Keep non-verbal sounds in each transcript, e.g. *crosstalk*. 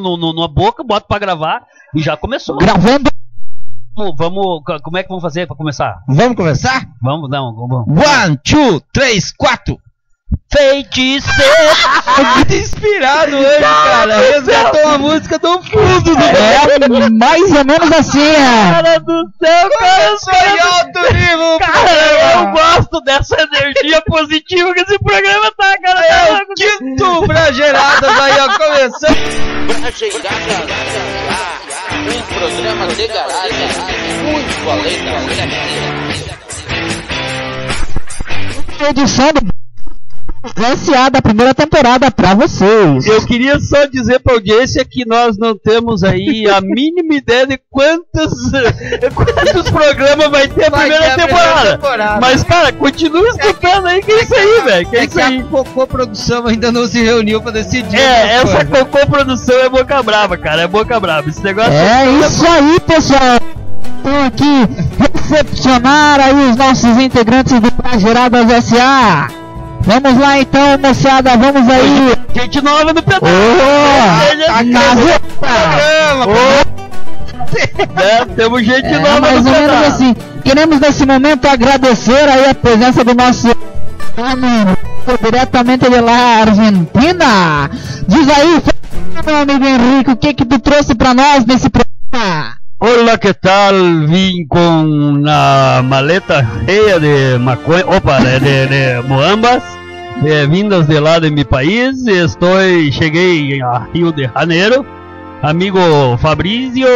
no, no, na boca, bota pra gravar e já começou. Gravando. Vamos, vamos, como é que vamos fazer pra começar? Vamos começar? Vamos, não, vamos. One, two, três, quatro. Feiticeiro! Muito inspirado hoje, cara. Resgatou a música do fundo do É, mais ou menos assim, Cara do céu, cara, eu em alto nível, Cara, eu gosto dessa energia positiva que esse programa tá, cara. É Tá o quinto Brageradas aí, ó, começando. um programa de garagem muito além da média. Edição do SA da primeira temporada pra vocês. Eu queria só dizer pra audiência que nós não temos aí a mínima ideia de quantos, *laughs* quantos programas vai ter a Vai primeira ter a temporada. primeira temporada. Mas, cara, continua escutando aí, que é isso aí, velho. Que é É isso aí. a Cocô Produção ainda não se reuniu pra decidir. É, essa coisa. cocô produção é boca brava, cara. É boca brava. Esse negócio É isso aí, pessoal. Estou aqui recepcionar aí os nossos integrantes do Brageradas SA. Vamos lá então, moçada, vamos aí. Gente nova no pedaço. Ô, tá na É, temos gente É nova mais no ou menos assim. Queremos nesse momento agradecer aí a presença do nosso amigo diretamente de lá, Argentina. Diz aí, meu amigo Henrique, o que que tu trouxe pra nós nesse programa? Olá, que tal? Vim com uma maleta cheia de maconha, opa, de, de, de moambas, eh, vindas de lá de meu país. Estou, cheguei a Rio de Janeiro. Amigo Fabrício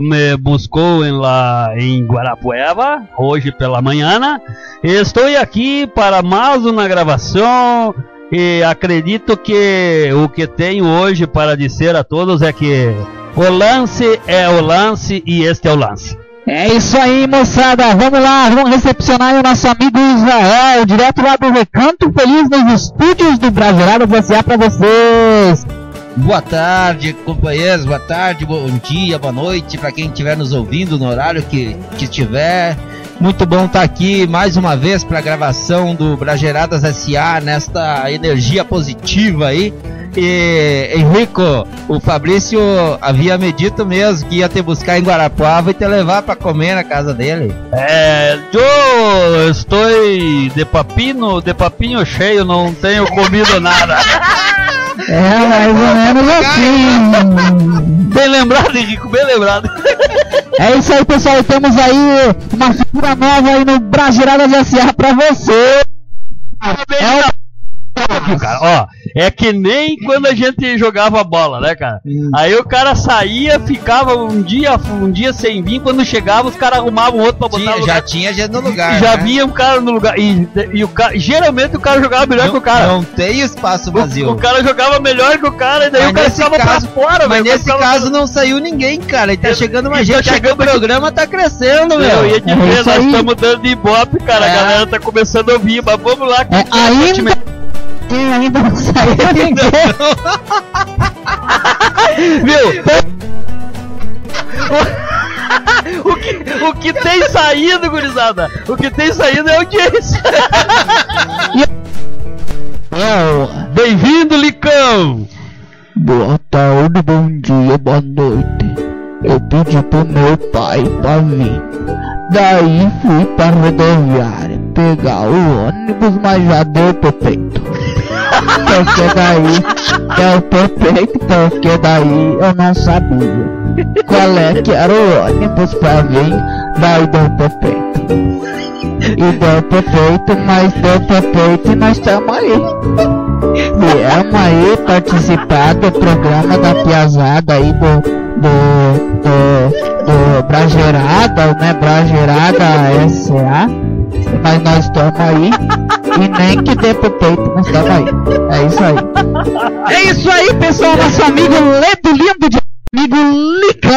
me buscou em lá em Guarapuava hoje pela manhã. Estou aqui para mais uma gravação e acredito que o que tenho hoje para dizer a todos é que o lance é o lance e este é o lance. É isso aí, moçada. Vamos lá, vamos recepcionar o nosso amigo Israel, direto lá do Recanto Feliz nos estúdios do Brasileiro SA pra vocês. Boa tarde, companheiros. Boa tarde, bom dia, boa noite para quem estiver nos ouvindo no horário que, que estiver. Muito bom estar aqui mais uma vez para a gravação do Brageradas SA nesta energia positiva aí. E Henrico, o Fabrício havia me dito mesmo que ia te buscar em Guarapuava e te levar para comer na casa dele. É, eu estou de papinho, de papinho cheio, não tenho comido nada. *laughs* É, mais ou menos assim. Bem lembrado, Henrico, bem lembrado. *laughs* É isso aí, pessoal. Temos aí uma figura nova aí no Brageradas SA pra você. É o Aqui, cara, ó, é que nem quando a gente jogava bola, né, cara? Aí o cara saía, ficava um dia, um dia sem vir, quando chegava os caras arrumavam outro pra botar Tinha- no já lugar. tinha gente no lugar. E já né? vinha um cara no lugar. E, e o cara, geralmente o cara jogava melhor que o cara. Não tem espaço vazio. O, o cara jogava melhor que o cara, e daí Mas o cara nesse ficava caso- pra fora, Mas nesse Ficava- caso não saiu ninguém, cara. E tá É, chegando e mais tá gente. Chegando o programa tá crescendo, Meu, meu. ia te É nós estamos dando de ibope, cara. A É. galera tá começando a ouvir, mas vamos lá. É, ainda. Tem ainda não saiu ninguém. *laughs* Viu? O que, o que tem saído, gurizada? O que tem saído é audiência. É, Bem-vindo, Licão! Boa tarde, bom dia, boa noite. Eu pedi pro meu pai pra vir. Daí fui pra rodoviária pegar o ônibus, mas já deu pro peito. *laughs* Porque daí deu pro peito, porque daí eu não sabia qual é que era o ônibus pra vir. Daí deu pro peito. E deu pro peito, mas deu pro peito e nós estamos aí. Viemos aí participar do programa da Piazada aí do, do, do, do Bragerada, né? Bragerada SA. Mas nós estamos aí. E nem que dê pro peito, nós estamos aí. É isso aí. É isso aí, pessoal. Nosso amigo Ledo Lindo de amigo Licão.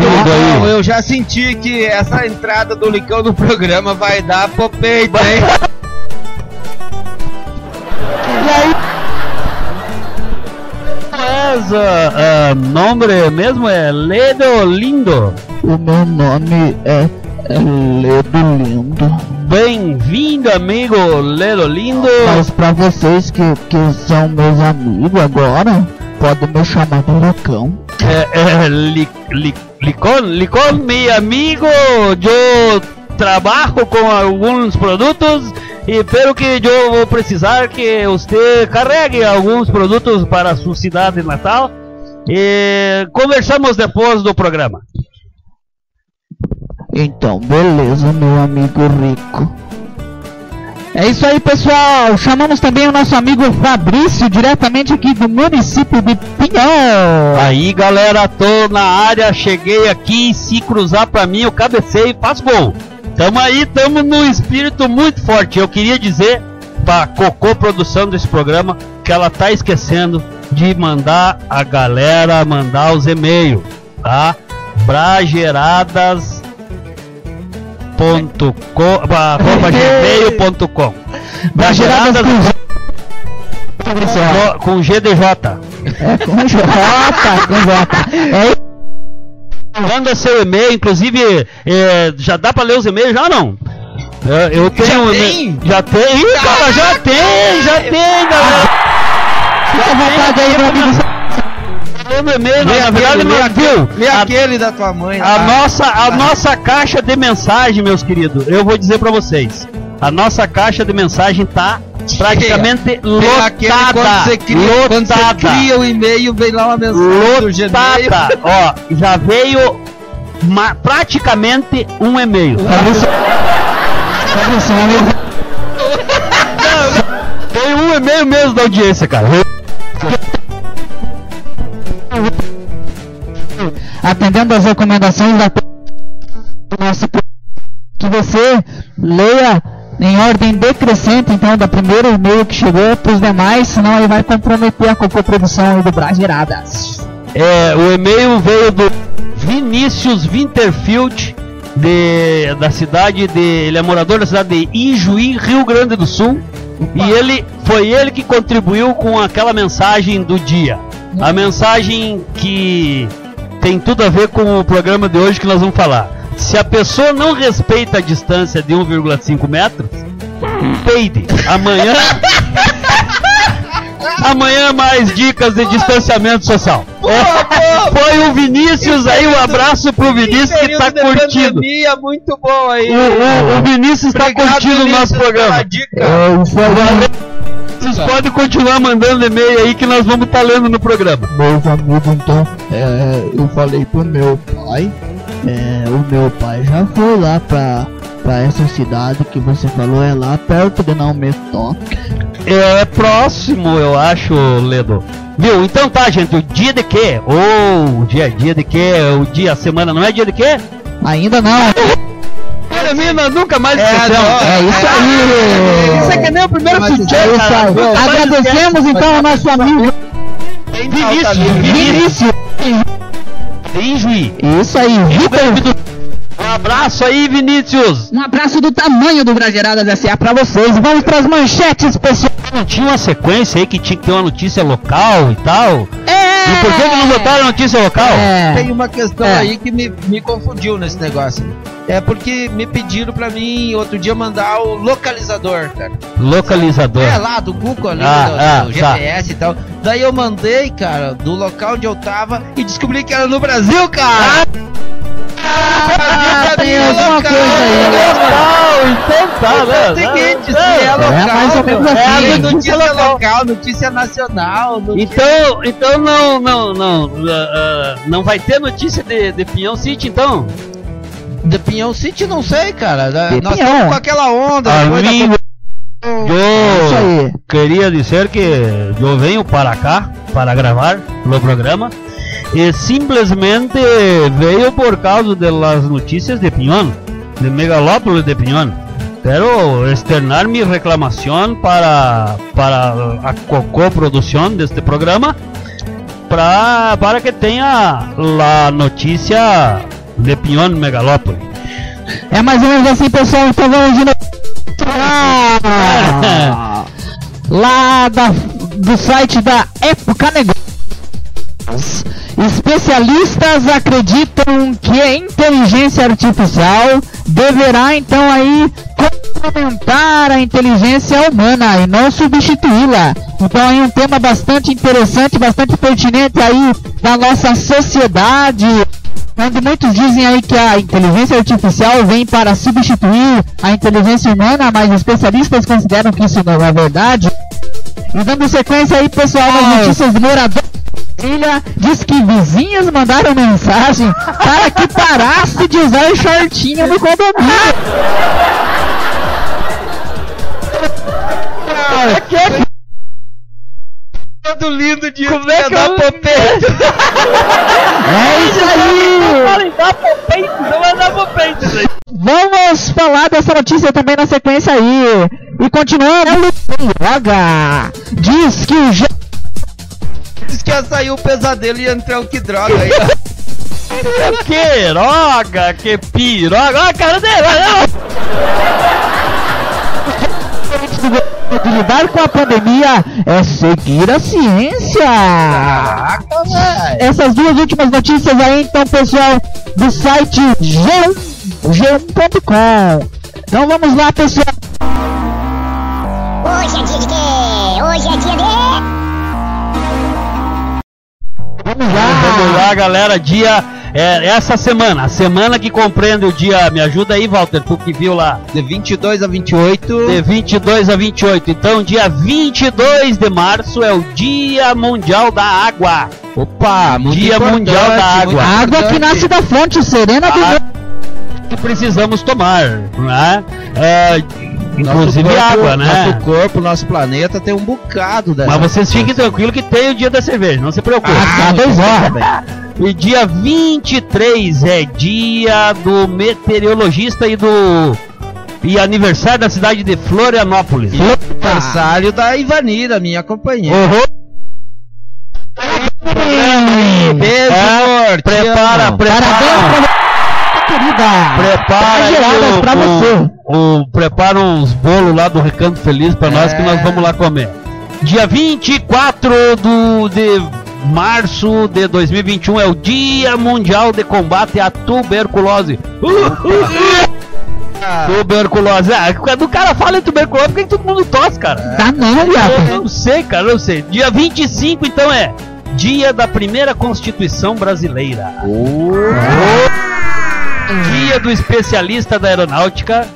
Não, não, eu já senti que essa entrada do Licão no programa vai dar pro peito, hein? *laughs* E aí, Mas, ah, nome mesmo é Ledo Lindo. o meu nome é, é Ledo Lindo. Bem-vindo, amigo Ledo Lindo. Mas pra vocês que, que são meus amigos agora, Pode me chamar de Licão. É, é, li, li, licon, licon, meu amigo, eu trabalho com alguns produtos e pelo que eu vou precisar que você carregue alguns produtos para a sua cidade natal e conversamos depois do programa. Então, beleza, meu amigo rico. É isso aí, pessoal. Chamamos também o nosso amigo Fabrício, diretamente aqui do município de Pinhão. Aí, galera, tô na área, cheguei aqui, se cruzar pra mim, eu cabecei e faço gol. Tamo aí, tamo num espírito muito forte. Eu queria dizer pra Cocô Produção desse programa que ela tá esquecendo de mandar a galera mandar os e-mails, tá? Brageradas ponto *laughs* com, arroba gmail.com Brageradas com com, com GDJ É com J, com J. É manda seu e-mail inclusive é, já dá pra ler os e-mails já ou não É, eu tenho Já um tem? e-mail- já tem Ih, cara já tem já tem galera Fica à vontade aí, meu amigo. Manda um e-mail na verdade não viu Lê A- aquele da tua mãe. A lá. nossa, a nossa caixa de mensagem, meus queridos, eu vou dizer pra vocês. A nossa caixa de mensagem tá praticamente aquele lotada. quando você cria, quando você lotada. cria o e-mail, vem lá uma mensagem do Gmail. Lotada. *laughs* Ó, já veio ma- praticamente um e-mail. Tem um e-mail mesmo da audiência, cara. atendendo às recomendações da pro- que você leia em ordem decrescente, então, da primeiro e-mail que chegou para os demais, senão aí vai comprometer a coprodução do Brageradas. É, o e-mail veio do Vinícius Winterfield, de, da cidade de. Ele é morador da cidade de Ijuí, Rio Grande do Sul. E ele foi ele que contribuiu com aquela mensagem do dia. A mensagem que tem tudo a ver com o programa de hoje que nós vamos falar. Se a pessoa não respeita a distância de 1,5 metros, peide. Amanhã. Amanhã mais dicas de distanciamento social. Foi o Vinícius aí, um abraço pro Vinícius que tá curtindo. pandemia, muito bom aí. O, o- o Vinícius tá Obrigado, curtindo o nosso programa. dica. É Vocês podem continuar mandando e-mail aí que nós vamos estar lendo no programa. meus amigos, então, é, eu falei pro meu pai, é, o meu pai já foi lá pra, pra essa cidade que você falou, é lá perto de Naumestoque. É próximo, eu acho, Ledo. Viu? Então tá, gente, o dia de quê? Ou o dia, dia de quê? O dia, a semana não é dia de quê? Ainda não, Termina, nunca mais É, é isso aí. Isso é que nem o primeiro sutiã, É Agradecemos então ao nosso amigo Vinícius, Vinícius. Em Juí. Isso aí, Vitor. Um abraço aí, Vinícius. Um abraço do tamanho do Brageradas S.A. pra vocês. Vamos pras manchetes, pessoal. Não tinha uma sequência aí que tinha que ter uma notícia local e tal? É. E por que, que não botaram notícia local? É. Tem uma questão É. aí que me, me confundiu nesse negócio. É porque me pediram pra mim outro dia mandar o localizador, cara. Localizador. É lá do Google ali, Ah, do, ah, do tá. GPS e tal. Daí eu mandei, cara, do local onde eu tava e descobri que era no Brasil, cara. Ah, Brasil pra mim tem alguma coisa aí. Local, então tá, É o seguinte, se É, é local, mais ou menos é assim. notícia local, notícia nacional. notícia- Então, então não, não, não, ah, não vai ter notícia de, de Pinhão City, então? De Pinhão City, não sei, cara. Da- De Nós Pinhão. estamos com aquela onda. da Amigo, É Isso eu aí. queria dizer que eu venho para cá para gravar no programa e simplesmente veio por causa das notícias de Pinhão, de Megalópolis de Pinhão. Quero externar minha reclamação para, para a coprodução deste programa pra, para que tenha a notícia de Pinhão Megalópolis. É mais ou menos assim, pessoal. Então vamos de novo. Lá, lá da, do site da Época Negócios. Especialistas acreditam que a inteligência artificial deverá então aí aumentar a inteligência humana e não substituí-la. Então aí um tema bastante interessante, bastante pertinente aí da nossa sociedade. Onde muitos dizem aí que a inteligência artificial vem para substituir a inteligência humana, mas especialistas consideram que isso não é verdade. E dando sequência aí, pessoal, nas notícias do morador Trilha diz que vizinhos mandaram mensagem para que parasse de usar shortinho no condomínio. *laughs* É que é lindo de Como é que da eu- Popete. É *laughs* isso aí! Não vai dar pro peito. Vamos falar dessa notícia também na sequência aí. E continuando, droga! Diz que o jo- Diz que ia sair o pesadelo e ia entrar o que droga aí. *laughs* Que droga, que piroga. Olha a cara dele, olha. de lidar com a pandemia é seguir a ciência. Caraca. Essas duas últimas notícias aí, então, pessoal, do site g1, g1.com. Então vamos lá, pessoal. Hoje é dia de quê? Hoje é dia de. Vamos lá. Vamos lá, galera. Dia. É, essa semana, a semana que compreende o dia. Me ajuda aí, Walter, tu que viu lá. De 22 a 28. De 22 a 28. Então, dia 22 de março é o Dia Mundial da Água. Opa, muito Dia importante, Mundial da Água. A água que nasce da fonte serena do A- que precisamos tomar, né? É, inclusive Nosso corpo- água, né? Nosso corpo, nosso planeta tem um bocado dessa. Mas vocês fiquem tranquilos que tem o dia da cerveja, não se preocupe. Ah, dois horas. E dia 23 é dia do meteorologista e do. E aniversário da cidade de Florianópolis. E aniversário da Ivanira, minha companheira. Beijo, É, amor, prepara, prepara. Parabéns querida. Prepara Geladas o, pra você. o- o- prepara uns bolos lá do Recanto Feliz pra nós que É. nós vamos lá comer. Dia 24 do, de março de 2021 é o Dia Mundial de Combate à Tuberculose. *laughs* Tuberculose. Ah, quando o cara fala em tuberculose, por que todo mundo tosse, cara? Tá não, Eu não sei, cara, eu não sei. Dia 25, então, é Dia da Primeira Constituição Brasileira. Dia do Especialista da Aeronáutica.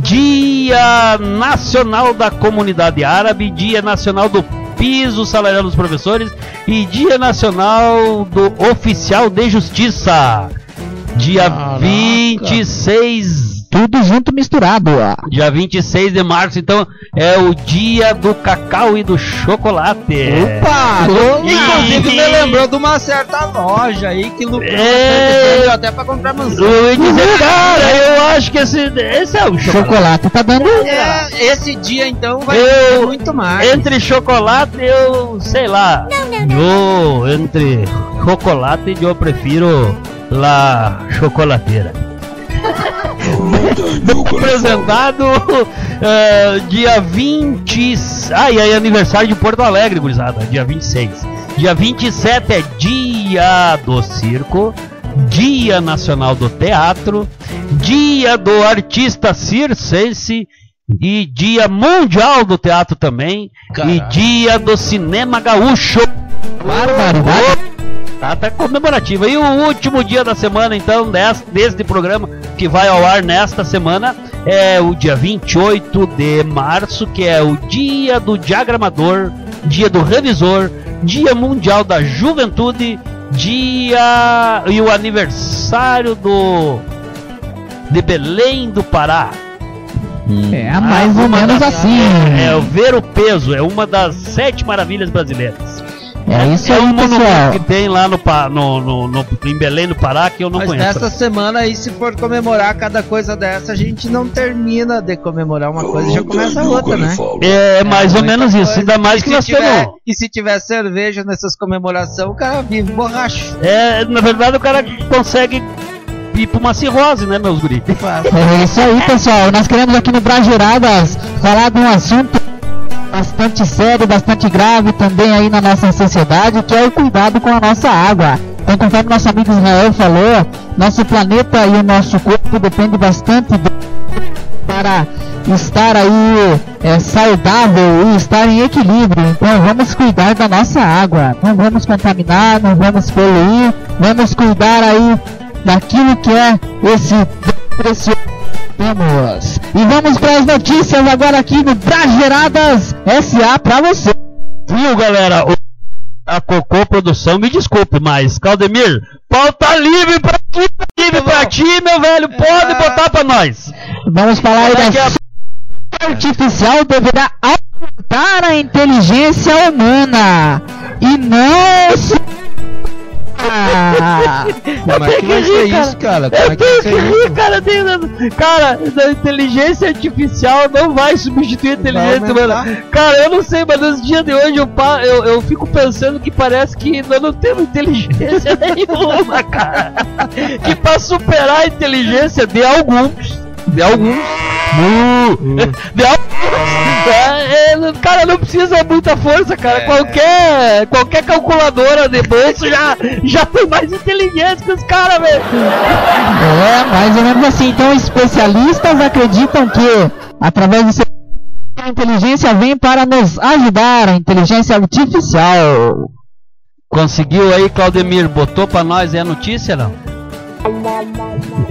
Dia Nacional da Comunidade Árabe. Dia Nacional do Piso Salarial dos Professores. E Dia Nacional do Oficial de Justiça. Dia Caraca. 26 Tudo junto misturado. ó. Dia 26 de março, então, é o dia do cacau e do chocolate. Opa! Opa! Inclusive me lembrou de uma certa loja aí que lucrou É. até pra comprar mansão. Dizer, cara, eu acho que esse, esse é o chocolate. Chocolate tá dando. É, esse dia então vai Eu- ter muito mais. Entre chocolate, eu sei lá. Eu, entre chocolate, eu prefiro la chocolateira. Apresentado eh, dia 20. Ah, e aí aniversário de Porto Alegre, gurizada, dia 26. Dia 27 é dia do circo, dia nacional do teatro, dia do artista circense e dia mundial do teatro também e dia do cinema gaúcho. Barbaridade. Tá até comemorativa. E o último dia da semana, então, deste, deste programa, que vai ao ar nesta semana, é o dia 28 de março, que é o dia do diagramador, dia do revisor, dia mundial da juventude, dia. e o aniversário do. de Belém do Pará. É mais ou Uma menos das- assim. É, o ver o peso, é uma das sete maravilhas brasileiras. É isso é aí, um pessoal. que tem lá no, no, no, no- em Belém, no Pará, que eu não Mas conheço. nessa semana aí, se for comemorar cada coisa dessa, a gente não termina de comemorar uma coisa e já começa a outra, né? É mais ou muita menos isso, coisa. ainda mais E que se nós tiver, temos. E se tiver cerveja nessas comemorações, o cara vive borracho. É, na verdade, o cara consegue ir pra uma cirrose, né, meus guris? *laughs* É isso aí, pessoal. Nós queremos aqui no Brageradas falar de um assunto bastante sério, bastante grave também aí na nossa sociedade, que é o cuidado com a nossa água. Então, conforme nosso amigo Israel falou, nosso planeta e o nosso corpo dependem bastante de- para estar aí é, saudável e estar em equilíbrio. Então vamos cuidar da nossa água. Não vamos contaminar, não vamos poluir. Vamos cuidar aí daquilo que é esse precioso E vamos para as notícias agora aqui no Brageradas SA para você. Viu, galera? A Cocô Produção, me desculpe, mas Caldemir, pauta livre pra ti, livre pra ti, meu velho, pode botar pra nós. Vamos falar aí é da que é? artificial deverá aumentar a inteligência humana e não se Ah, Como é que vai ser isso, cara? Como é Eu que vai tenho que ser rir, isso? cara. Tem, cara, a inteligência artificial não vai substituir a inteligência humana. Cara, eu não sei, mas nos dias de hoje eu, eu, eu fico pensando que parece que nós não temos inteligência *laughs* nenhuma, cara. Que pra superar a inteligência de alguns, de alguns, de alguns, é, é, cara, não precisa muita força, cara. Qualquer, qualquer calculadora de bolso já, já tem mais inteligência que os caras, velho. É, mais ou menos assim. Então, especialistas acreditam que, através do seu a inteligência vem para nos ajudar, a inteligência artificial. Conseguiu aí, Claudemir? Botou pra nós aí a notícia, não?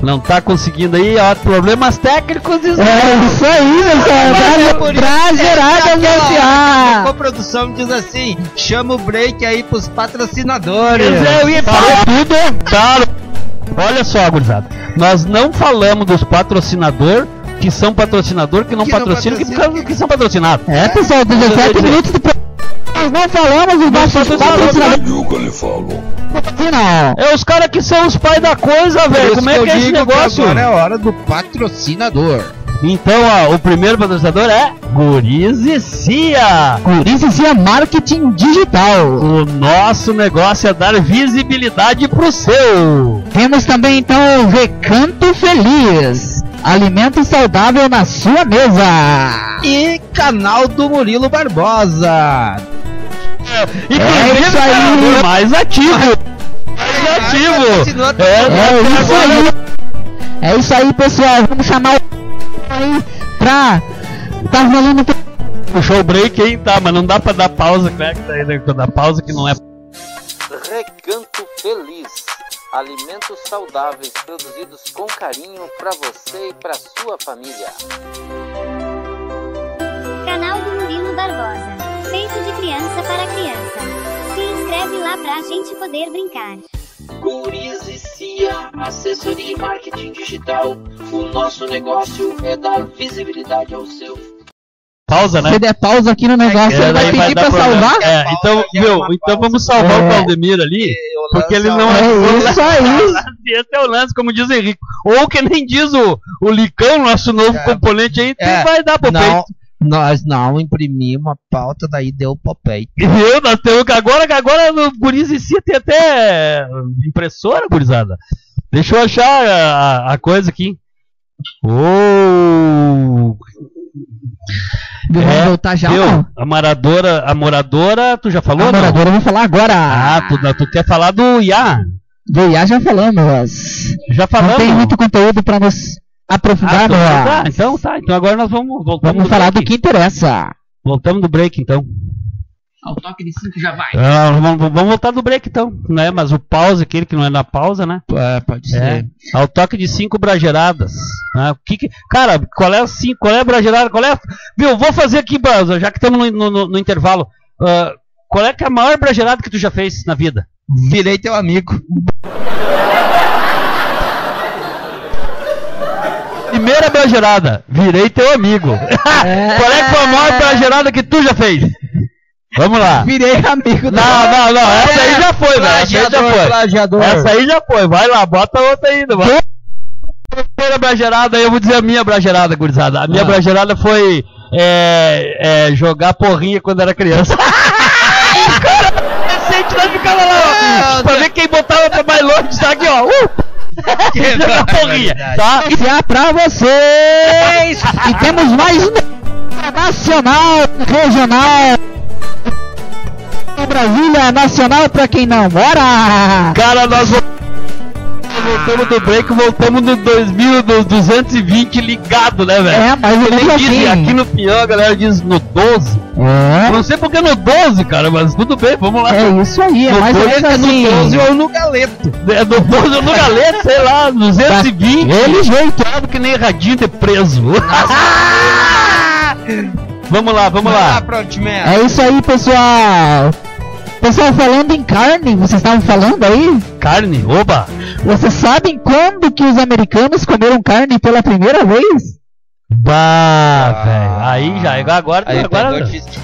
Não tá conseguindo aí, ó, problemas técnicos isso. É isso aí, pessoal. por isso- Pra geradas A SA. produção diz assim: chama o break aí pros patrocinadores. É, eu ia falar tudo. Claro. Olha só, gurizada. Nós não falamos dos patrocinadores que são patrocinador, que não Que não patrocinam, que, patrocina. que são patrocinados. É, pessoal, 17 minutos do programa. Nós não falamos dos nossos patrocinadores. Não. É os caras que são os pais da coisa, velho. Como é eu que é esse negócio? Agora é a hora do patrocinador. Então, ó, o primeiro patrocinador é Guriz Cia. Isso sim é marketing digital. O nosso negócio é dar visibilidade pro seu. Temos também então o Recanto Feliz. Alimento saudável na sua mesa. E canal do Murilo Barbosa. Inclusive, isso aí. é mais ativo. Mais ativo. É. É isso aí. É isso aí, pessoal. Vamos chamar o aí pra tá rolando Puxou o break aí, tá, mas não dá pra dar pausa, né? que tá aí, né, dá pausa que não é. Recanto Feliz. Alimentos saudáveis produzidos com carinho para você e para sua família. Canal do Murilo Barbosa. Se inscreve lá pra gente poder brincar. Guriz e Cia, assessoria e marketing digital. O nosso negócio é dar visibilidade ao seu. Pausa, né? Se der pausa aqui no negócio, É, ele vai pedir dar pra problema. salvar. É, então, que é meu, então vamos salvar É. o Claudemir ali, porque ele não É é. isso aí. *laughs* Esse é o lance, como diz o Henrique. Ou que nem diz o, o Licão, nosso novo É. componente aí, É, vai dar pro Não, peito. Nós não imprimimos a pauta, daí deu peito. *laughs* Eu, nós temos que agora, que agora no Guriz e Cia tem até impressora, gurizada. Deixa eu achar a, a coisa aqui. Oh, É, voltar já, não? A moradora, a moradora, tu já falou A não? moradora eu vou falar agora. Ah, tu, não, tu quer falar do IA? Do IA já falamos. Já Não falamos? tem muito conteúdo pra nos ah, aprofundar então, no tá, então tá, então agora nós vamos Vamos do falar do break. que interessa. Voltamos do break então. Ao toque de 5 já vai. Ah, vamos, vamos voltar do break então, né? Mas o pause, aquele que não é na pausa, né? É, pode É. ser. Ao toque de cinco brageradas. Né? O que que- cara, qual é a cinco? Qual é a bragerada? Qual é? a- Viu, vou fazer aqui, já que estamos no, no- no- intervalo. ah, qual é que é a maior bragerada que tu já fez na vida? Virei teu amigo. Primeira bragerada, virei teu amigo. *laughs* qual é que foi a maior bragerada que tu já fez? Vamos lá. Virei amigo Não, não, não, essa aí já foi, velho. Essa aí já foi. plagiador. Essa aí já foi, vai lá, bota outra ainda. Primeira bragerada, eu vou dizer a minha bragerada, gurizada. A minha Ah. bragerada foi é, é, jogar porrinha quando era criança. Recente, nós ficava lá, ó, pra ver quem botava pra mais longe, tá aqui, ó. Uh! *laughs* jogar porrinha, tá? Já pra vocês! e temos mais um nacional, regional. Brasília Nacional pra quem não mora. Cara, nós vamos voltamos do break, voltamos no 2000, no 220 ligado, né, velho? É, mas Eles ele dizem, assim. aqui no Pinhão a galera diz no 12. É, Eu não sei porque no 12, cara, mas tudo bem, vamos lá. é isso aí, é No mais ou 12 menos é no assim. 12 ou no galeto. É no 12 ou no galete, sei lá, *laughs* 220. Daquele jeito. Sabe que nem radinho de preso. *laughs* vamos lá, vamos lá. man. É isso aí, pessoal. Pessoal, falando em carne, vocês estavam falando aí? Carne, oba. Vocês sabem quando que os americanos comeram carne pela primeira vez? Bah, Ah. velho. Aí já, agora, Aí agora.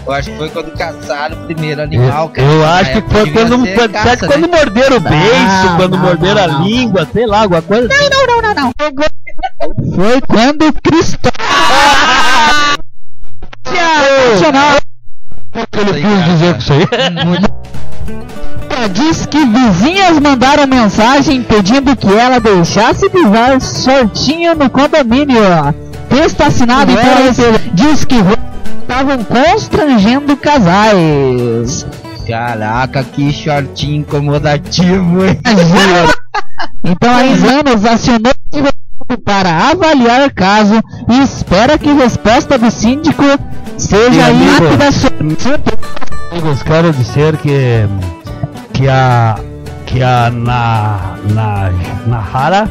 Eu acho que foi quando caçaram o primeiro animal, Eu, cara. eu acho que foi quando, quando, caça, quando né? morderam o beiço, Não, quando não, morderam não, a não. língua, sei lá, alguma coisa assim. Não, não, não, não. Foi quando Cristóvão *laughs* Ele Sei, quis dizer com isso aí. diz que vizinhas mandaram mensagem pedindo que ela deixasse de usar shortinho no condomínio. Texto assinado por esse diz que estavam constrangendo casais. Caraca, que shortinho incomodativo, hein? Então a Exanos acionou o advogado para avaliar caso e espera que resposta do síndico seja rápida sobre Amigos, quero dizer que que a que a na na Nahara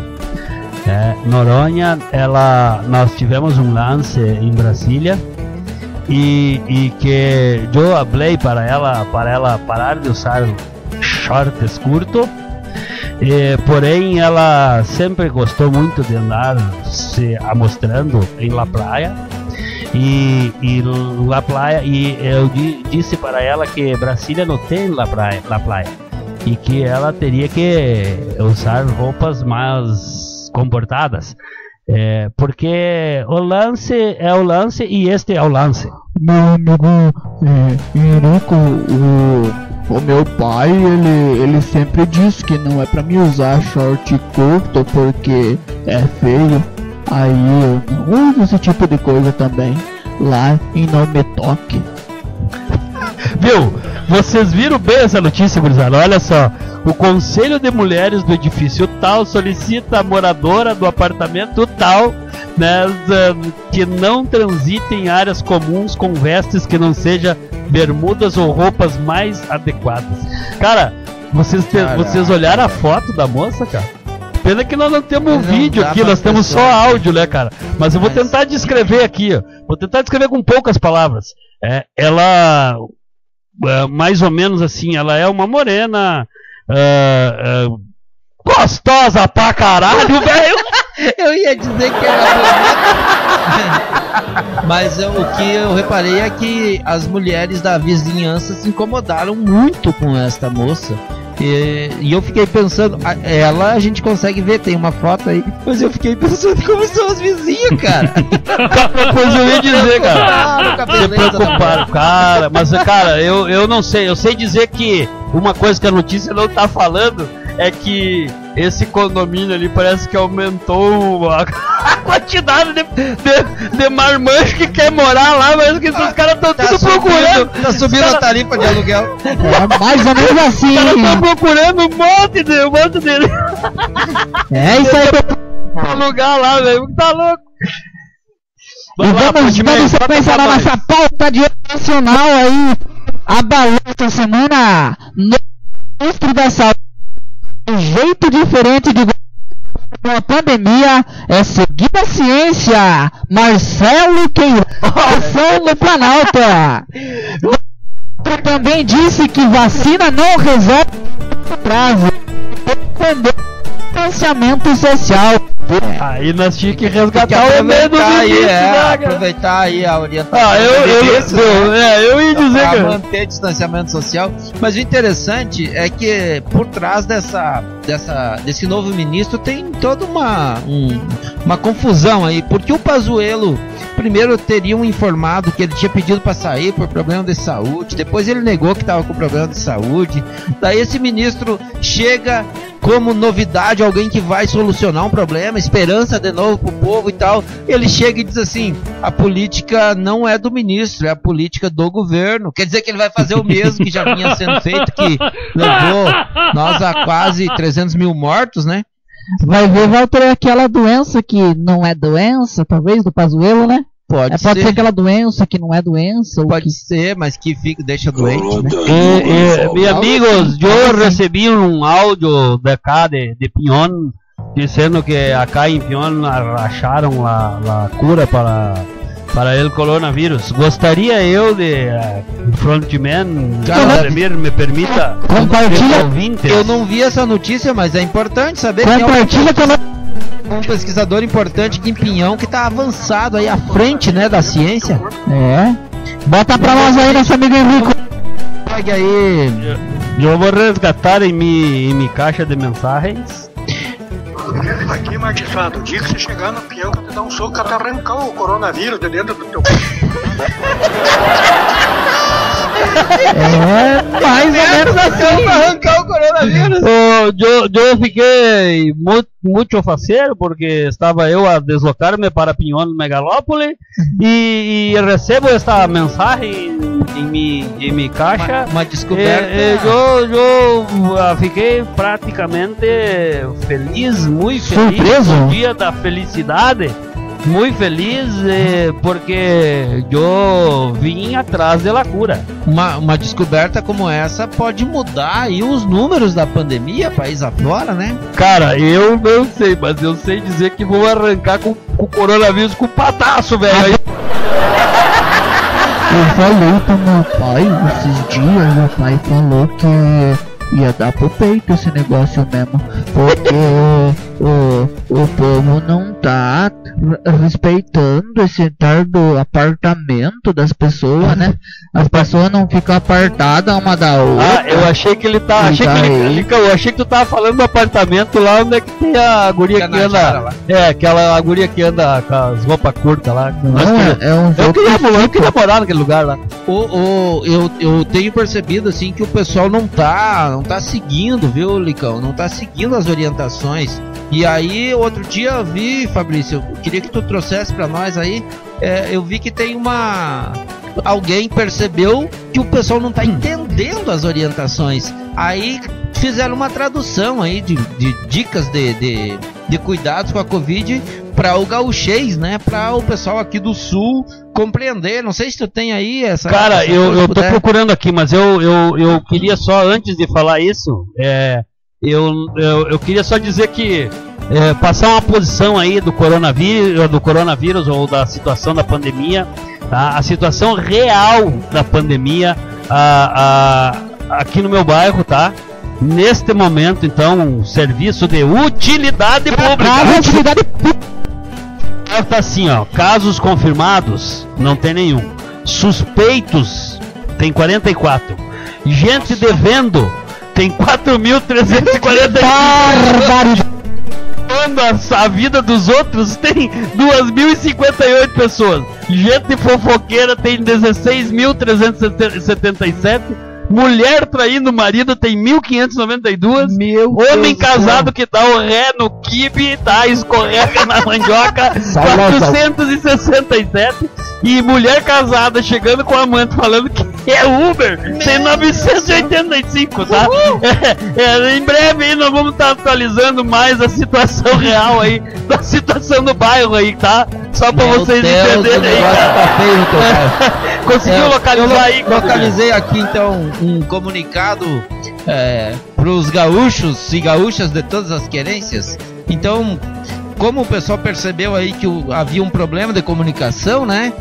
é, Noronha, ela nós tivemos um lance em Brasília e, e que eu falei para ela para ela parar de usar shorts curto porém ela sempre gostou muito de andar se amostrando em la praia e, e La Praia e eu di- disse para ela que Brasília não tem La Praia, La Praia e que ela teria que usar roupas mais comportadas. É, porque o lance é o lance e este é o lance. Meu amigo é, o, o meu pai, ele, ele sempre diz que não é pra me usar short curto porque é feio. Aí eu não uso esse tipo de coisa também. Lá em Não Me Toque. Viu? Vocês viram bem essa notícia, gurizada? Olha só. O Conselho de Mulheres do edifício tal solicita a moradora do apartamento tal né, que não transite em áreas comuns com vestes que não seja bermudas ou roupas mais adequadas. Cara, vocês, te- Caraca, vocês olharam a foto da moça, cara? Pena que nós não temos não vídeo aqui, nós temos só áudio, né, cara? Mas eu vou Mas- tentar descrever aqui, ó. Vou tentar descrever com poucas palavras. É, ela é, mais ou menos assim, ela é uma morena é, gostosa pra caralho, *laughs* velho. Eu ia dizer que era bonita. *laughs* Mas eu- o que eu reparei é que as mulheres da vizinhança se incomodaram muito com esta moça. E, e eu fiquei pensando, a- ela a gente consegue ver, tem uma foto aí, mas eu fiquei pensando como são as vizinhas, cara. *laughs* Pois eu ia dizer, cara. Se preocuparam, cara, mas cara, eu, eu não sei, eu sei dizer que uma coisa que a notícia não tá falando é que esse condomínio ali parece que aumentou a, *laughs* a quantidade de, de, de marmanjo que quer morar lá, mas que os caras estão tudo procurando. tá subindo a tarifa de aluguel. É mais ou menos assim. *laughs* Os caras estão procurando um monte de, um monte de É isso aí. *laughs* lugar lá, velho. Tá louco. Vamos continue, dando toca sequência na nossa pauta de nacional aí. Abalou essa semana no ministro da saúde. Um jeito diferente de com a pandemia é seguir a ciência. Marcelo Queiroz no Planalto. Também disse que vacina não resolve o prazo. Defendeu distanciamento social. Aí nós tínhamos que Tem que resgatar o medo do aproveitar aí, ministro, é, né, aproveitar aí a orientação. Ah, eu, eu, né? eu, é, eu ia dizer, para cara. manter distanciamento social. Mas o interessante é que por trás dessa, dessa, desse novo ministro tem toda uma, um- uma confusão aí, porque o Pazuello primeiro teriam informado que ele tinha pedido para sair por problema de saúde, depois ele negou que estava com problema de saúde. Daí esse ministro chega como novidade, alguém que vai solucionar um problema, esperança de novo pro povo e tal. Ele chega e diz assim: a política não é do ministro, é a política do governo. Quer dizer que ele vai fazer o mesmo que já vinha sendo feito, que levou nós a quase 300 mil mortos, né? Vai ver, Walter, é aquela doença que não é doença, talvez, do Pazuelo, né? Pode, É, pode ser, ser aquela doença que não é doença. ou pode que... ser, mas que fica, deixa doente, né? Eh, eh, mis Algo amigos, yo algo assim. recibí un audio de acá, de, de Pion, diciendo que acá en Pion acharon la, la cura para, para el coronavirus. Gostaria eu de, eh, frontman, Vladimir, me permita, Compartilha- ouvintes, Eu não vi essa notícia, mas é importante saber que é um, Compartilha que eu não... um pesquisador importante aqui em Pinhão que tá avançado aí à frente, né, da ciência. É. Bota pra nós aí, nosso amigo Henrique. Pegue aí. eu vou resgatar em em mi caixa de mensagens. Aqui, magistrado, o dia que você chegar no peão, eu te dar um soco, até arrancar o coronavírus de dentro do teu. É, mais ou menos assim. arrancar o coronavírus. Yo, yo fiquei mu muito faceiro porque estava eu a deslocar-me para Pinhão Megalópole e, e recebo esta mensagem em mi, em mi caixa. Uma, uma descoberta. Eh, eh, eu, eu ah, fiquei praticamente feliz, muito feliz Surpreso? no dia da felicidade. Muito feliz eh, porque eu vim atrás da cura. Uma, uma descoberta como essa pode mudar aí os números da pandemia, país afora, né? Cara, eu não sei, mas eu sei dizer que vou arrancar com, com o coronavírus com pataço, velho. Aí- Eu falei pro meu pai esses dias, meu pai falou que ia dar pro peito esse negócio mesmo. Porque o, o, povo não tá respeitando esse tal do apartamento das pessoas, né? As pessoas não ficam apartadas uma da outra. Ah, eu achei que ele tá. Achei que ele, eu achei que tu tava falando do apartamento lá onde é que tem a guria que Canajara anda. lá. É, aquela guria que anda com as roupas curtas lá. Não, é, é um eu, queria, eu queria morar naquele lugar lá. O, o, eu, eu tenho percebido assim que o pessoal não tá, não tá seguindo, viu, Licão? Não tá seguindo as orientações. E aí, outro dia eu vi, Fabrício, eu queria que tu trouxesse pra nós aí. é, eu vi que tem uma. Alguém percebeu que o pessoal não tá entendendo as orientações. Aí fizeram uma tradução aí de, de dicas de, de, de cuidados com a Covid para o gauchês, né? Para o pessoal aqui do sul compreender. Não sei se tu tem aí essa. Cara, eu, eu tô procurando aqui, mas eu, eu, eu queria só, antes de falar isso, é, eu, eu, eu queria só dizer que é, passar uma posição aí do coronavírus, do coronavírus ou da situação da pandemia, tá? a situação real da pandemia a, a, aqui no meu bairro, tá? Neste momento, então, um serviço de utilidade pública. utilidade Tá assim, ó. Casos confirmados, não tem nenhum. Suspeitos, tem 44. Gente devendo, tem 4.345. Bárbaro. A, a vida dos outros tem 2.058 pessoas. Gente fofoqueira tem 16.377. Mulher traindo o marido tem 1.592. Meu Homem Deus do casado que dá o ré no kibe, tá? Escorrega na mandioca, *laughs* Sai lá, 467. E mulher casada chegando com amante falando que é Uber, tem 985, tá? *laughs* É, é, em breve aí nós vamos estar atualizando mais a situação *laughs* real aí, da situação do bairro aí, tá? Só pra Meu vocês Deus, entenderem aí, tá feio. *laughs* Conseguiu É, localizar eu aí? Localizei aqui então um comunicado é, para os gaúchos e gaúchas de todas as querências. Então, como o pessoal percebeu aí que o- havia um problema de comunicação, né?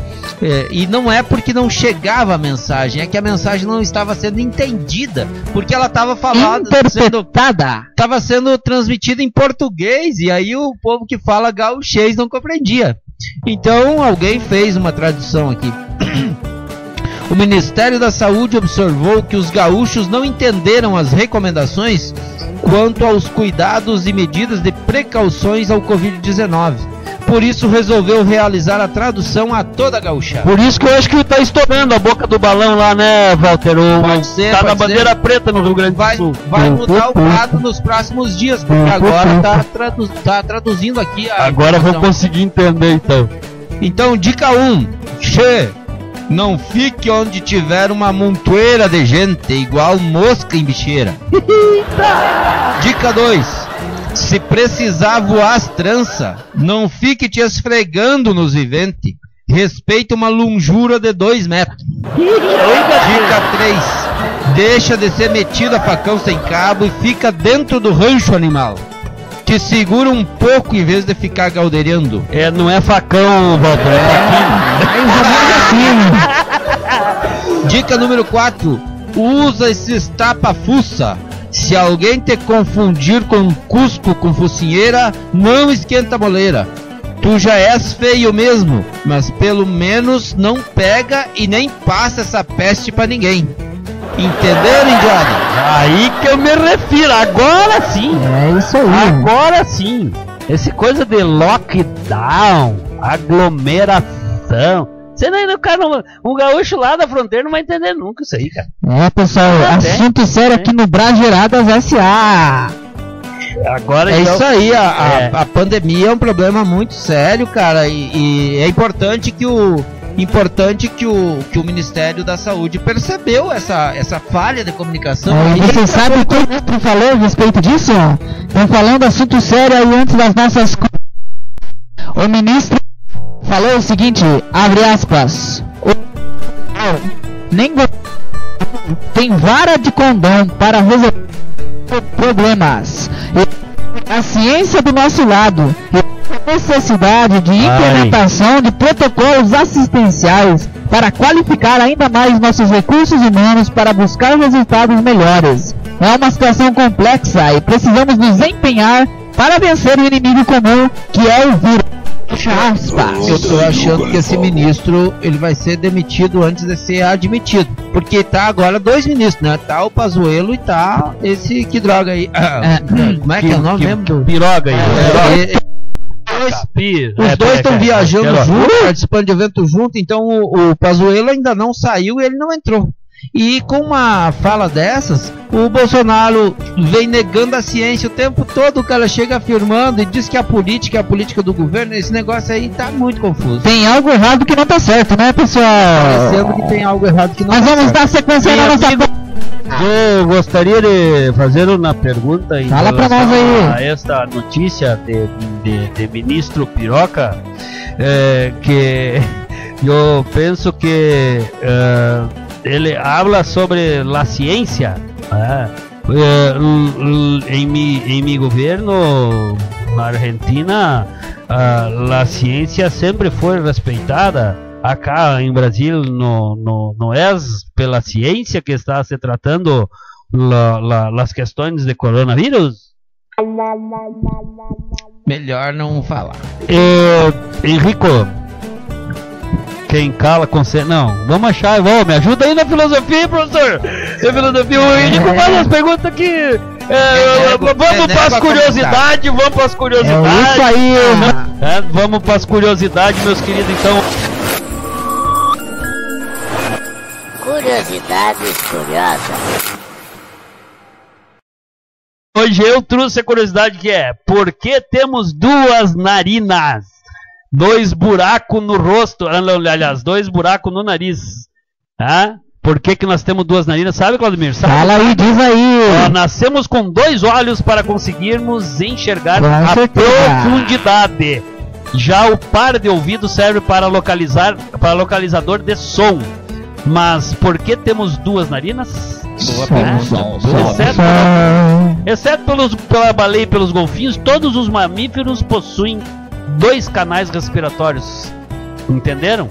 É, e não é porque não chegava a mensagem, é que a mensagem não estava sendo entendida, porque ela estava falada, sendo, Interpretada. estava sendo transmitida em português e aí o povo que fala gauchês não compreendia. Então alguém fez uma tradução aqui. O Ministério da Saúde observou que os gaúchos não entenderam as recomendações quanto aos cuidados e medidas de precauções ao Covid-19. Por isso resolveu realizar a tradução a toda a gauchada. Por isso que eu acho que tá estourando a boca do balão lá, né, Walter? O, Pode ser, tá na bandeira preta no Rio Grande do Vai, Sul. vai mudar o quadro nos próximos dias, porque agora tá, tradu- tá traduzindo aqui a Agora vou conseguir entender então. Então, dica 1. Che, não fique onde tiver uma montoeira de gente, igual mosca em bicheira. *laughs* dica 2. Se precisar voar as tranças, não fique te esfregando nos viventes. Respeita uma longura de 2 metros. Dica 3. Deixa de ser metido a facão sem cabo e fica dentro do rancho animal. Te segura um pouco em vez de ficar galdeirando. É, não é facão, Walter, é *laughs* Dica número 4. Usa esses tapa-fuça. Se alguém te confundir com cusco com focinheira, não esquenta a moleira. Tu já és feio mesmo, mas pelo menos não pega e nem passa essa peste pra ninguém. Entenderam, Indiana? Aí que eu me refiro, agora sim. É isso aí. Agora sim. Esse coisa de lockdown, aglomeração. Você não, o cara, não- um gaúcho lá da fronteira não vai entender nunca isso aí, cara. É, pessoal, Ah, assunto sério aqui no Brageradas SA. Agora É então- isso aí, a, a- É. a pandemia é um problema muito sério, cara, e, e é importante que o importante que o, que o Ministério da Saúde percebeu essa, essa falha de comunicação. É, e você sabe o que o ministro falou a respeito disso? Estão falando assunto sério aí antes das nossas. O ministro falou o seguinte, abre aspas. O... Nem tem vara de condão para resolver problemas. A ciência do nosso lado e a necessidade de implementação de protocolos assistenciais para qualificar ainda mais nossos recursos humanos para buscar resultados melhores. É uma situação complexa e precisamos nos empenhar para vencer o inimigo comum que é o vírus. Eu tô achando que esse ministro ele vai ser demitido antes de ser admitido. Porque tá agora dois ministros, né? Tá o Pazuello e tá esse que droga aí. Ah, *coughs* como é que, é o nome mesmo? do- Piroga aí. É, piroga. É, Pi- Os é, dois é, estão é, viajando junto, participando de evento junto, então o, o Pazuello ainda não saiu e ele não entrou. E com uma fala dessas, o Bolsonaro vem negando a ciência o tempo todo, o cara chega afirmando e diz que a política é a política do governo, esse negócio aí tá muito confuso. Tem algo errado que não tá certo, né, pessoal? Parecendo que tem algo errado que não Nós tá vamos certo. dar sequência na nossa. Eu gostaria de fazer uma pergunta em Fala pra nós aí. a esta notícia de, de, de ministro Piroca, eh, que *laughs* eu penso que eh, ele habla sobre a ciência. né? Eh, l- l- em, mi, em mi governo na Argentina, ah, a ciência sempre foi respeitada. Acá em Brasil no, no, não é pela ciência que está se tratando la, la, las questões de coronavírus? Melhor não falar. Eh, Henrico, quem cala consegue. Não, vamos achar, vamos, me ajuda aí na filosofia, professor. Na filosofia, o Henrico faz as perguntas aqui. Eh, nego- vamos é para as curiosidades, vamos para as É curiosidades. isso aí. É, vamos para as curiosidades, meus queridos. Então, Curiosidades curiosas. hoje eu trouxe a curiosidade que é: por que temos duas narinas? Dois buracos no rosto, ah, aliás, dois buracos no nariz. Ah? Por que, que nós temos duas narinas? Sabe, Claudemir? Sabe? Fala aí, diz aí. Nascemos com dois olhos para conseguirmos enxergar Com a certeza. profundidade. Já o par de ouvido serve para localizar para localizador de som. Mas por que temos duas narinas? Boa pergunta. Exceto, exceto pelos, pela baleia e pelos golfinhos, todos os mamíferos possuem dois canais respiratórios. Entenderam?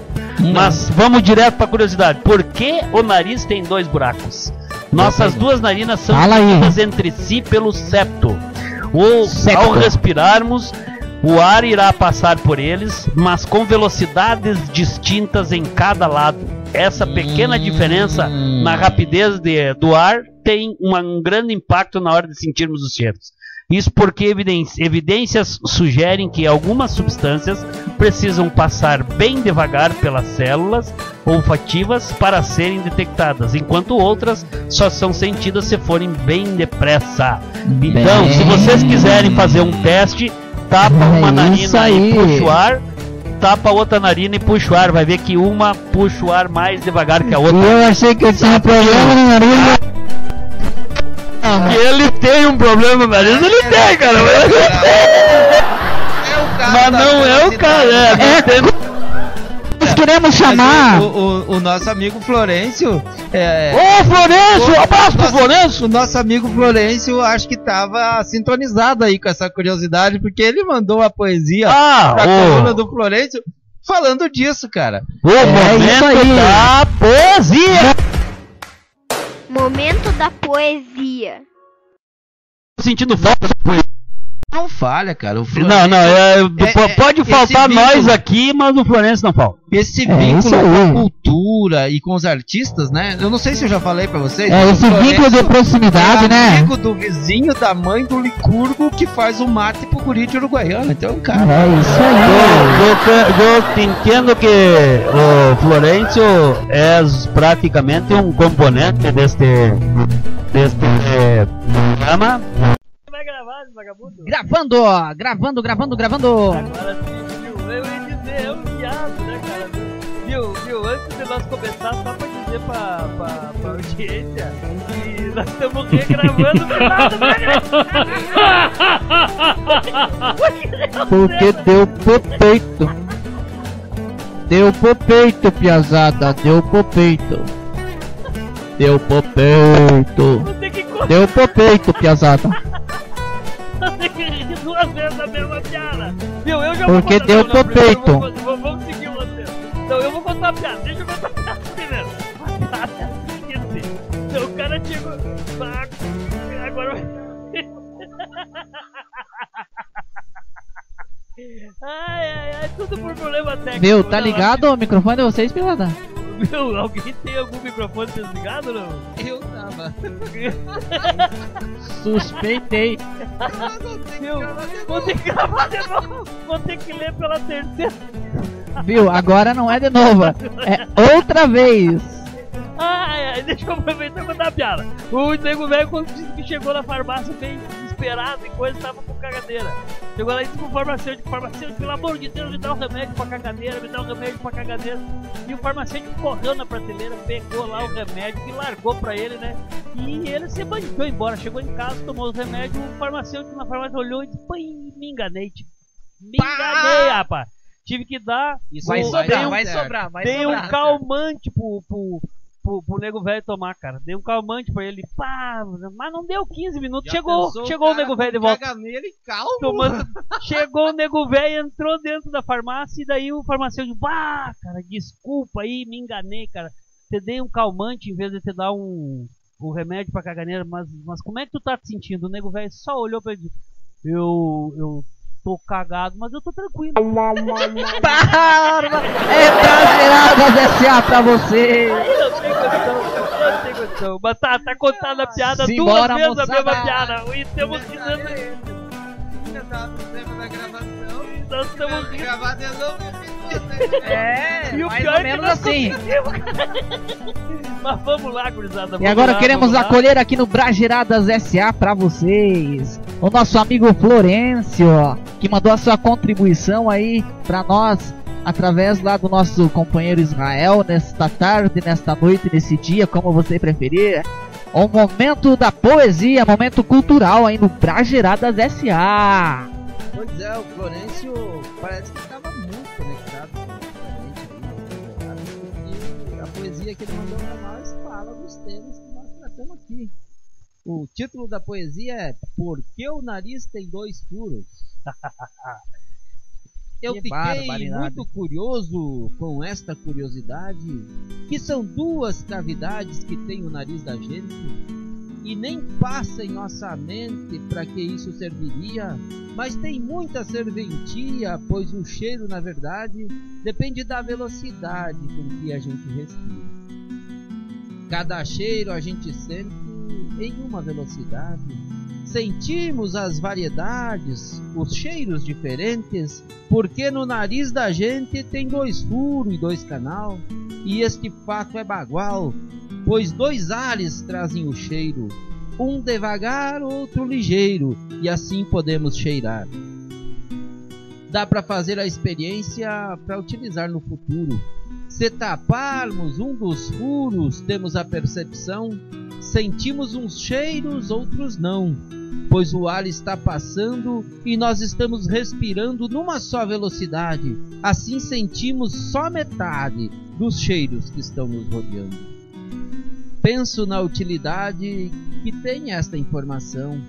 Mas vamos direto para a curiosidade. Por que o nariz tem dois buracos? Nossas duas narinas são unidas entre si pelo septo. O, Septo. ao respirarmos, o ar irá passar por eles, mas com velocidades distintas em cada lado. Essa pequena diferença na rapidez de- do ar tem uma- um grande impacto na hora de sentirmos os cheiros. Isso porque evidências sugerem que algumas substâncias precisam passar bem devagar pelas células olfativas para serem detectadas, enquanto outras só são sentidas se forem bem depressa. Então, Bem. se vocês quiserem fazer um teste, tapa É uma narina e puxa o ar, tapa outra narina e puxa o ar. Vai ver que uma puxa o ar mais devagar que a outra. eu achei que eu tinha problema no nariz. Que ele tem um problema no nariz, ele tem, cara. Mas, É cara mas não é o cara. É, É, queremos chamar. O, o- o nosso amigo Florencio. É, Ô, Florencio! Abraço pro. Florencio! o nosso amigo Florencio acho que tava sintonizado aí com essa curiosidade, porque ele mandou a poesia Ah, pra coluna o, do Florencio falando disso, cara. o isso momento aí. da poesia! Momento da poesia. Tô sentindo falta da poesia. Não falha, cara. O Florencio, Não, não, é, é- po- é- pode esse faltar vínculo- nós aqui, mas no Florencio não falta. Esse É, vínculo com a cultura e com os artistas, né? Eu não sei se eu já falei pra vocês. É, esse vínculo de proximidade, é né? amigo do vizinho da mãe do Licurgo que faz o mate pro guri de Uruguaiana. Então, cara. É isso aí. Eu, eu, eu te entendo que o Florencio é praticamente um componente deste, deste eh, programa. Gravar, vagabundo? Gravando, gravando, gravando, gravando. Agora sim, viu? Eu ia dizer, é um viado, né, cara? Viu, viu? Antes de nós começar, só pra dizer pra, pra, pra audiência que nós estamos regravando o final do *laughs* Porque deu pro peito. Deu pro peito, piazada. Deu pro peito. Deu pro peito. Deu pro peito, piazada. Porque deu não, não, pro peito. Vamos seguir o roteiro. Então eu vou contar a piada. Deixa eu contar a piada *laughs* primeiro. Então o cara chegou. Agora vai. *laughs* Ai, ai, ai, tudo por problema técnico. Viu, tá Não, ligado o microfone de vocês, piada? Viu, alguém tem algum microfone desligado ou não? Eu tava. *laughs* Suspeitei. Viu? Vou ter que gravar de novo. Vou ter que ler pela terceira. Viu, agora não é de novo. É outra vez. Ai, ai, deixa eu aproveitar e contar a piada. O nego velho, quando disse que chegou na farmácia bem desesperado e coisa, tava com cagadeira. Chegou lá e disse pro farmacêutico, farmacêutico, pelo amor de Deus, me dá um remédio pra cagadeira, me dá um remédio pra cagadeira. E o farmacêutico correu na prateleira, pegou lá o remédio e largou pra ele, né? E ele se bandiou embora. Chegou em casa, tomou os remédios, o farmacêutico na farmácia olhou e disse, "Pô, me enganei, tio. Me enganei, rapaz. Tive que dar. Vai o- sobrar, um- vai sobrar, vai Dei sobrar. um calmante pro, pro, pro, pro nego velho tomar, cara. Dei um calmante pra ele. Pá, mas não deu 15 minutos. chegou chegou o nego velho de volta. nele calmo. Tomando, *laughs* chegou o nego velho, entrou dentro da farmácia e daí o farmacêutico, bah, cara, desculpa aí, me enganei, cara. Te dei um calmante em vez de te dar um, um remédio pra caganeira, mas, mas como é que tu tá te sentindo? O nego velho só olhou pra ele eu, eu tô cagado, mas eu tô tranquilo. *laughs* Barba! É Brasileiradas S.A. pra você. Não tem condição, não tem condição. Mas tá, tá contada a piada Simbora, duas vezes a moçada. mesma piada. E estamos rindo. Nós estamos rindo. Gravar de novo É, E o mais pior ou é que menos nós assim. Mas vamos lá, gurizada. E vamos agora lá, queremos acolher aqui no Brageradas SA pra vocês o nosso amigo Florencio, que mandou a sua contribuição aí pra nós através lá do nosso companheiro Israel nesta tarde, nesta noite, nesse dia, como você preferir. O momento da poesia, momento cultural aí no Brageradas SA. Pois é, o Florencio parece que estava muito conectado com a gente aí, porque a poesia que ele mandou para nós fala dos temas que nós tratamos aqui. O título da poesia é Por que o nariz tem dois furos? *laughs* Eu Que fiquei muito curioso com esta curiosidade, que são duas cavidades que tem o nariz da gente e nem passa em nossa mente para que isso serviria, mas tem muita serventia, pois o cheiro, na verdade, depende da velocidade com que a gente respira. Cada cheiro a gente sente em uma velocidade. Sentimos as variedades, os cheiros diferentes, porque no nariz da gente tem dois furos e dois canal, e este fato é bagual, pois dois ares trazem o cheiro, um devagar, outro ligeiro, e assim podemos cheirar. Dá para fazer a experiência para utilizar no futuro. Se taparmos um dos furos, temos a percepção. Sentimos uns cheiros, outros não, pois o ar está passando e nós estamos respirando numa só velocidade. Assim sentimos só metade dos cheiros que estão nos rodeando. Penso na utilidade que tem esta informação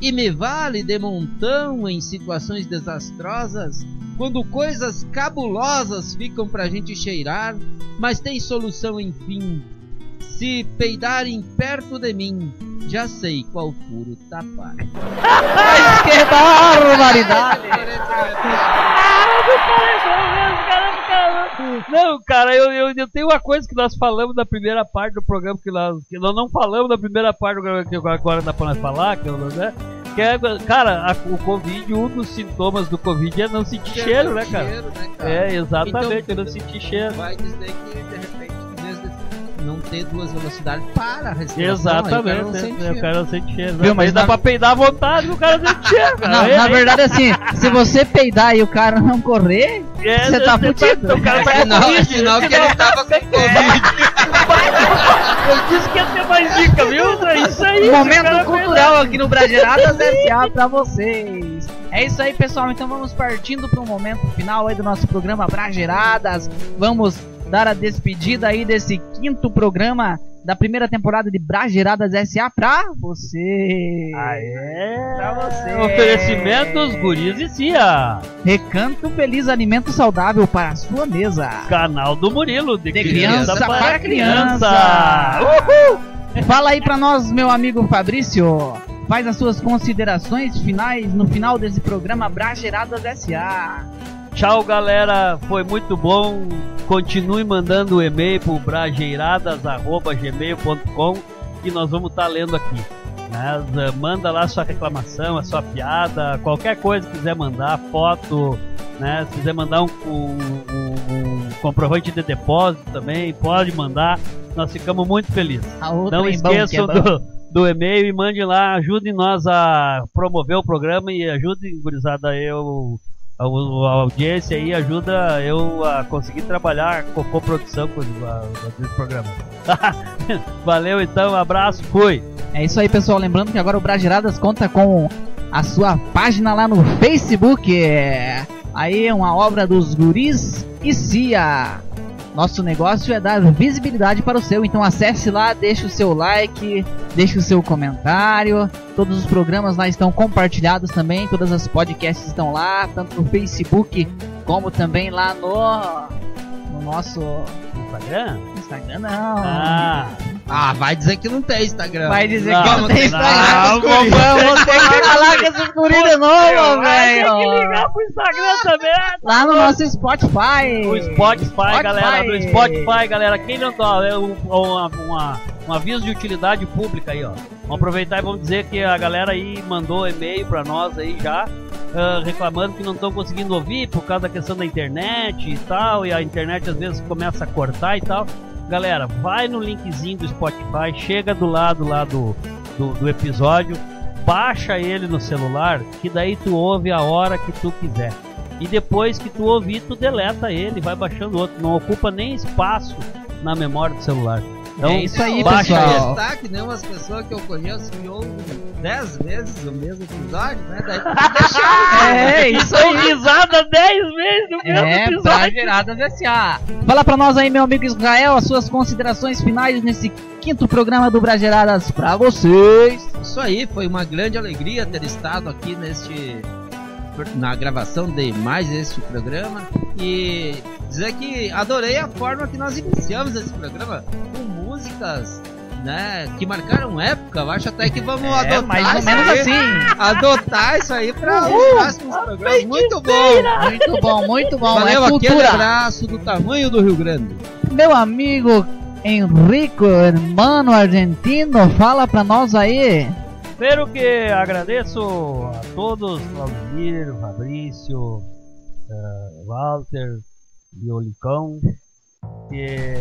e me vale de montão em situações desastrosas quando coisas cabulosas ficam pra gente cheirar, mas tem solução enfim. Se peidarem perto de mim, já sei qual furo tapar. Mas que barbaridade! Não, cara, eu, eu, eu tenho uma coisa que nós falamos da primeira parte do programa, que nós, que nós não falamos da primeira parte do programa, que agora dá pra nós falar, que, eu, né? que é, cara, a, o Covid, um dos sintomas do Covid é não sentir cheiro, né, cara? Cheiro, né, cara? É, exatamente, Então, não sentir cheiro. Vai dizer que de repente, não ter duas velocidades, para a respiração. Exatamente, aí o cara não sente é, cheiro. cara não sente cheiro. Viu, Mas dá na- pra peidar à vontade, o cara sente cheiro, *laughs* cara. Não, É, na é, verdade, assim, se você peidar e o cara não correr, é, você tá fudido. O cara tá com Sinal, Covid, sinal que ele tava com Covid. *laughs* Eu disse que ia ter mais dica, viu? É isso aí. Momento cultural aqui no Brageradas SA pra vocês. É isso aí, pessoal. Então vamos partindo para o momento final aí do nosso programa Brageradas. Vamos dar a despedida aí desse quinto programa da primeira temporada de Brageradas SA pra você. Aê! Pra você. Oferecimentos Guris e Cia. Recanto Feliz Alimento Saudável para a sua mesa. Canal do Murilo. De, De criança para criança. Uhul! Fala aí pra nós, meu amigo Fabrício. Faz as suas considerações finais no final desse programa Brageradas SA. Tchau, galera. Foi muito bom. Continue mandando o e-mail pro brageiradas.gmail.com que nós vamos estar lendo aqui. né? Z- Manda lá sua reclamação, a sua piada, qualquer coisa que quiser mandar, foto, né? Se quiser mandar um, um- um- um comprovante de depósito também, pode mandar. Nós ficamos muito felizes. A Não que é esqueçam bom. do, do e-mail e mande lá, ajudem nós a promover o programa e ajudem, gurizada, eu, a, a audiência aí, ajuda eu a conseguir trabalhar com coprodução com os- a- desse programa. *laughs* Valeu então, um abraço, fui! É isso aí, pessoal. Lembrando que agora o Brageradas conta com a sua página lá no Facebook. É, Aí é uma obra dos guris e Cia. Nosso negócio é dar visibilidade para o seu, então acesse lá, deixe o seu like, deixe o seu comentário. Todos os programas lá estão compartilhados também, todas as podcasts estão lá, tanto no Facebook como também lá no, no nosso Instagram? Instagram. Não, Ah, Ah, vai dizer que não tem Instagram. vai dizer Não, que não tem não, Instagram. vamos- Vamos esses guris de novo, Vai ter que velho. ligar pro Instagram também! Lá no nosso Spotify. O Spotify, Spotify. galera, do Spotify, galera, quem não tá, é um, uma, uma- um aviso de utilidade pública aí, ó. Vamos aproveitar e vamos dizer que a galera aí mandou e-mail pra nós aí já, ah, reclamando que não estão conseguindo ouvir por causa da questão da internet e tal, e a internet às vezes começa a cortar e tal. Galera, vai no linkzinho do Spotify, chega do lado lá do, do, do episódio, baixa ele no celular, que daí tu ouve a hora que tu quiser. E depois que tu ouvir, tu deleta ele, vai baixando outro. Não ocupa nem espaço na memória do celular. Então, É isso aí, baixa pessoal. ele. Tá que nem umas pessoas que eu conheço que ouvem 10 vezes o mesmo episódio, né? Daí tu tem que deixar. *laughs* É, isso aí. risada 10 vezes no mesmo É, episódio. Brageradas S.A. Fala pra nós aí, meu amigo Israel, as suas considerações finais nesse quinto programa do Brageradas pra vocês. Isso aí, foi uma grande alegria ter estado aqui neste na gravação de mais este programa e dizer que adorei a forma que nós iniciamos esse programa com músicas né, que marcaram época. Eu acho até que vamos É, adotar mais ou isso menos aí, assim. adotar isso aí para os próximos programas. Muito bom. Muito bom, muito bom. Valeu, é aquele cultura. abraço do tamanho do Rio Grande. Meu amigo Henrico, hermano argentino, fala pra nós aí. Primeiro que agradeço a todos, Claudemir, Fabrício, eh, Walter e Olicão, que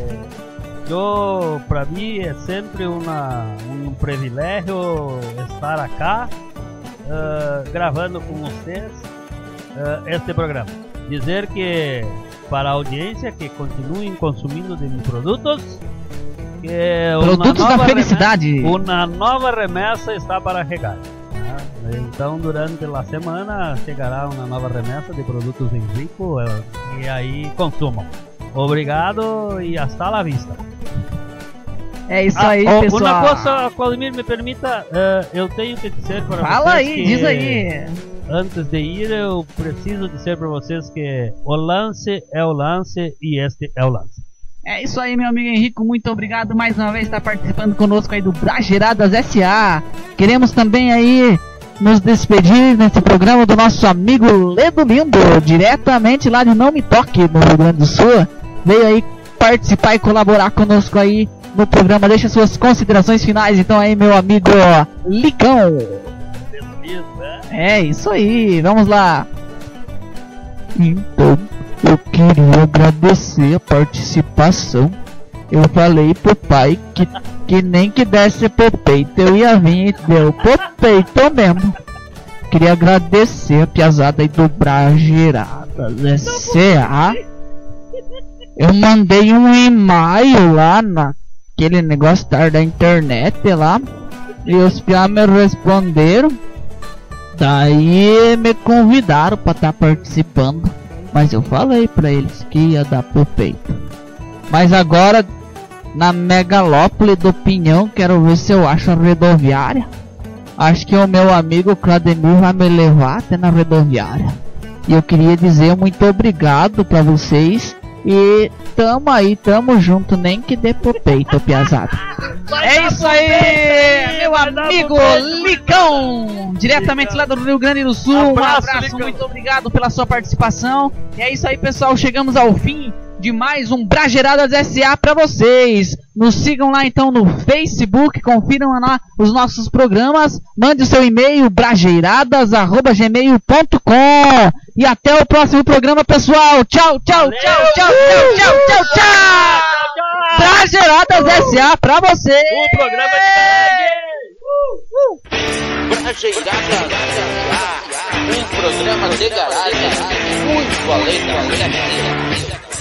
eu, para mim é sempre uma, um privilégio estar acá eh, gravando com vocês eh, este programa. Dizer que para a audiência que continuem consumindo de meus produtos, Que Produtos da Nova felicidade. Remessa, Na Nova Remessa está para regar. tá? Então, durante a semana, chegará uma nova remessa de produtos em rico eh, e aí consumam. Obrigado e hasta la vista. É isso Ah, aí, oh, pessoal. Uma coisa, Claudemir, me permita, eh, eu tenho que dizer para Fala vocês aí, que diz aí. Antes de ir, eu preciso dizer para vocês que o lance é o lance e este é o lance. É isso aí, meu amigo Henrico. Muito obrigado mais uma vez por estar participando conosco aí do Brageradas SA. Queremos também aí nos despedir nesse programa do nosso amigo Ledo Lindo, diretamente lá de Não Me Toque, no Rio Grande do Sul. Veio aí participar e colaborar conosco aí no programa. Deixa suas considerações finais, então aí, meu amigo Licão. É isso aí, vamos lá. Então, eu queria agradecer a participação. Eu falei pro pai que, que nem que desse pro peito, eu ia vir e deu pro peito mesmo. Queria agradecer a piazada aí do Brageradas SA. Eu mandei um e-mail lá naquele negócio da da internet lá. E os piá me responderam. Daí me convidaram pra estar participando. Mas eu falei pra eles que ia dar pro peito. Mas agora, na megalópole do Pinhão, quero ver se eu acho a rodoviária. Acho que o meu amigo Claudemir vai me levar até na rodoviária. E eu queria dizer muito obrigado pra vocês. E tamo aí, tamo junto, nem que dê pro peito, piazada. *laughs* É isso aí, meu amigo Licão, diretamente lá do Rio Grande do Sul. Um Abraço, muito obrigado pela sua participação. E é isso aí, pessoal. Chegamos ao fim de mais um Brageradas SA pra vocês. Nos sigam lá então no Facebook, confiram lá os nossos programas. Mande o seu e-mail brageiradas@gmail.com. E até o próximo programa, pessoal. Tchau, tchau, tchau, tchau, tchau, tchau, tchau, tchau. Brageradas SA pra você. O programa Brajeirada, um programa de garagem muito além da.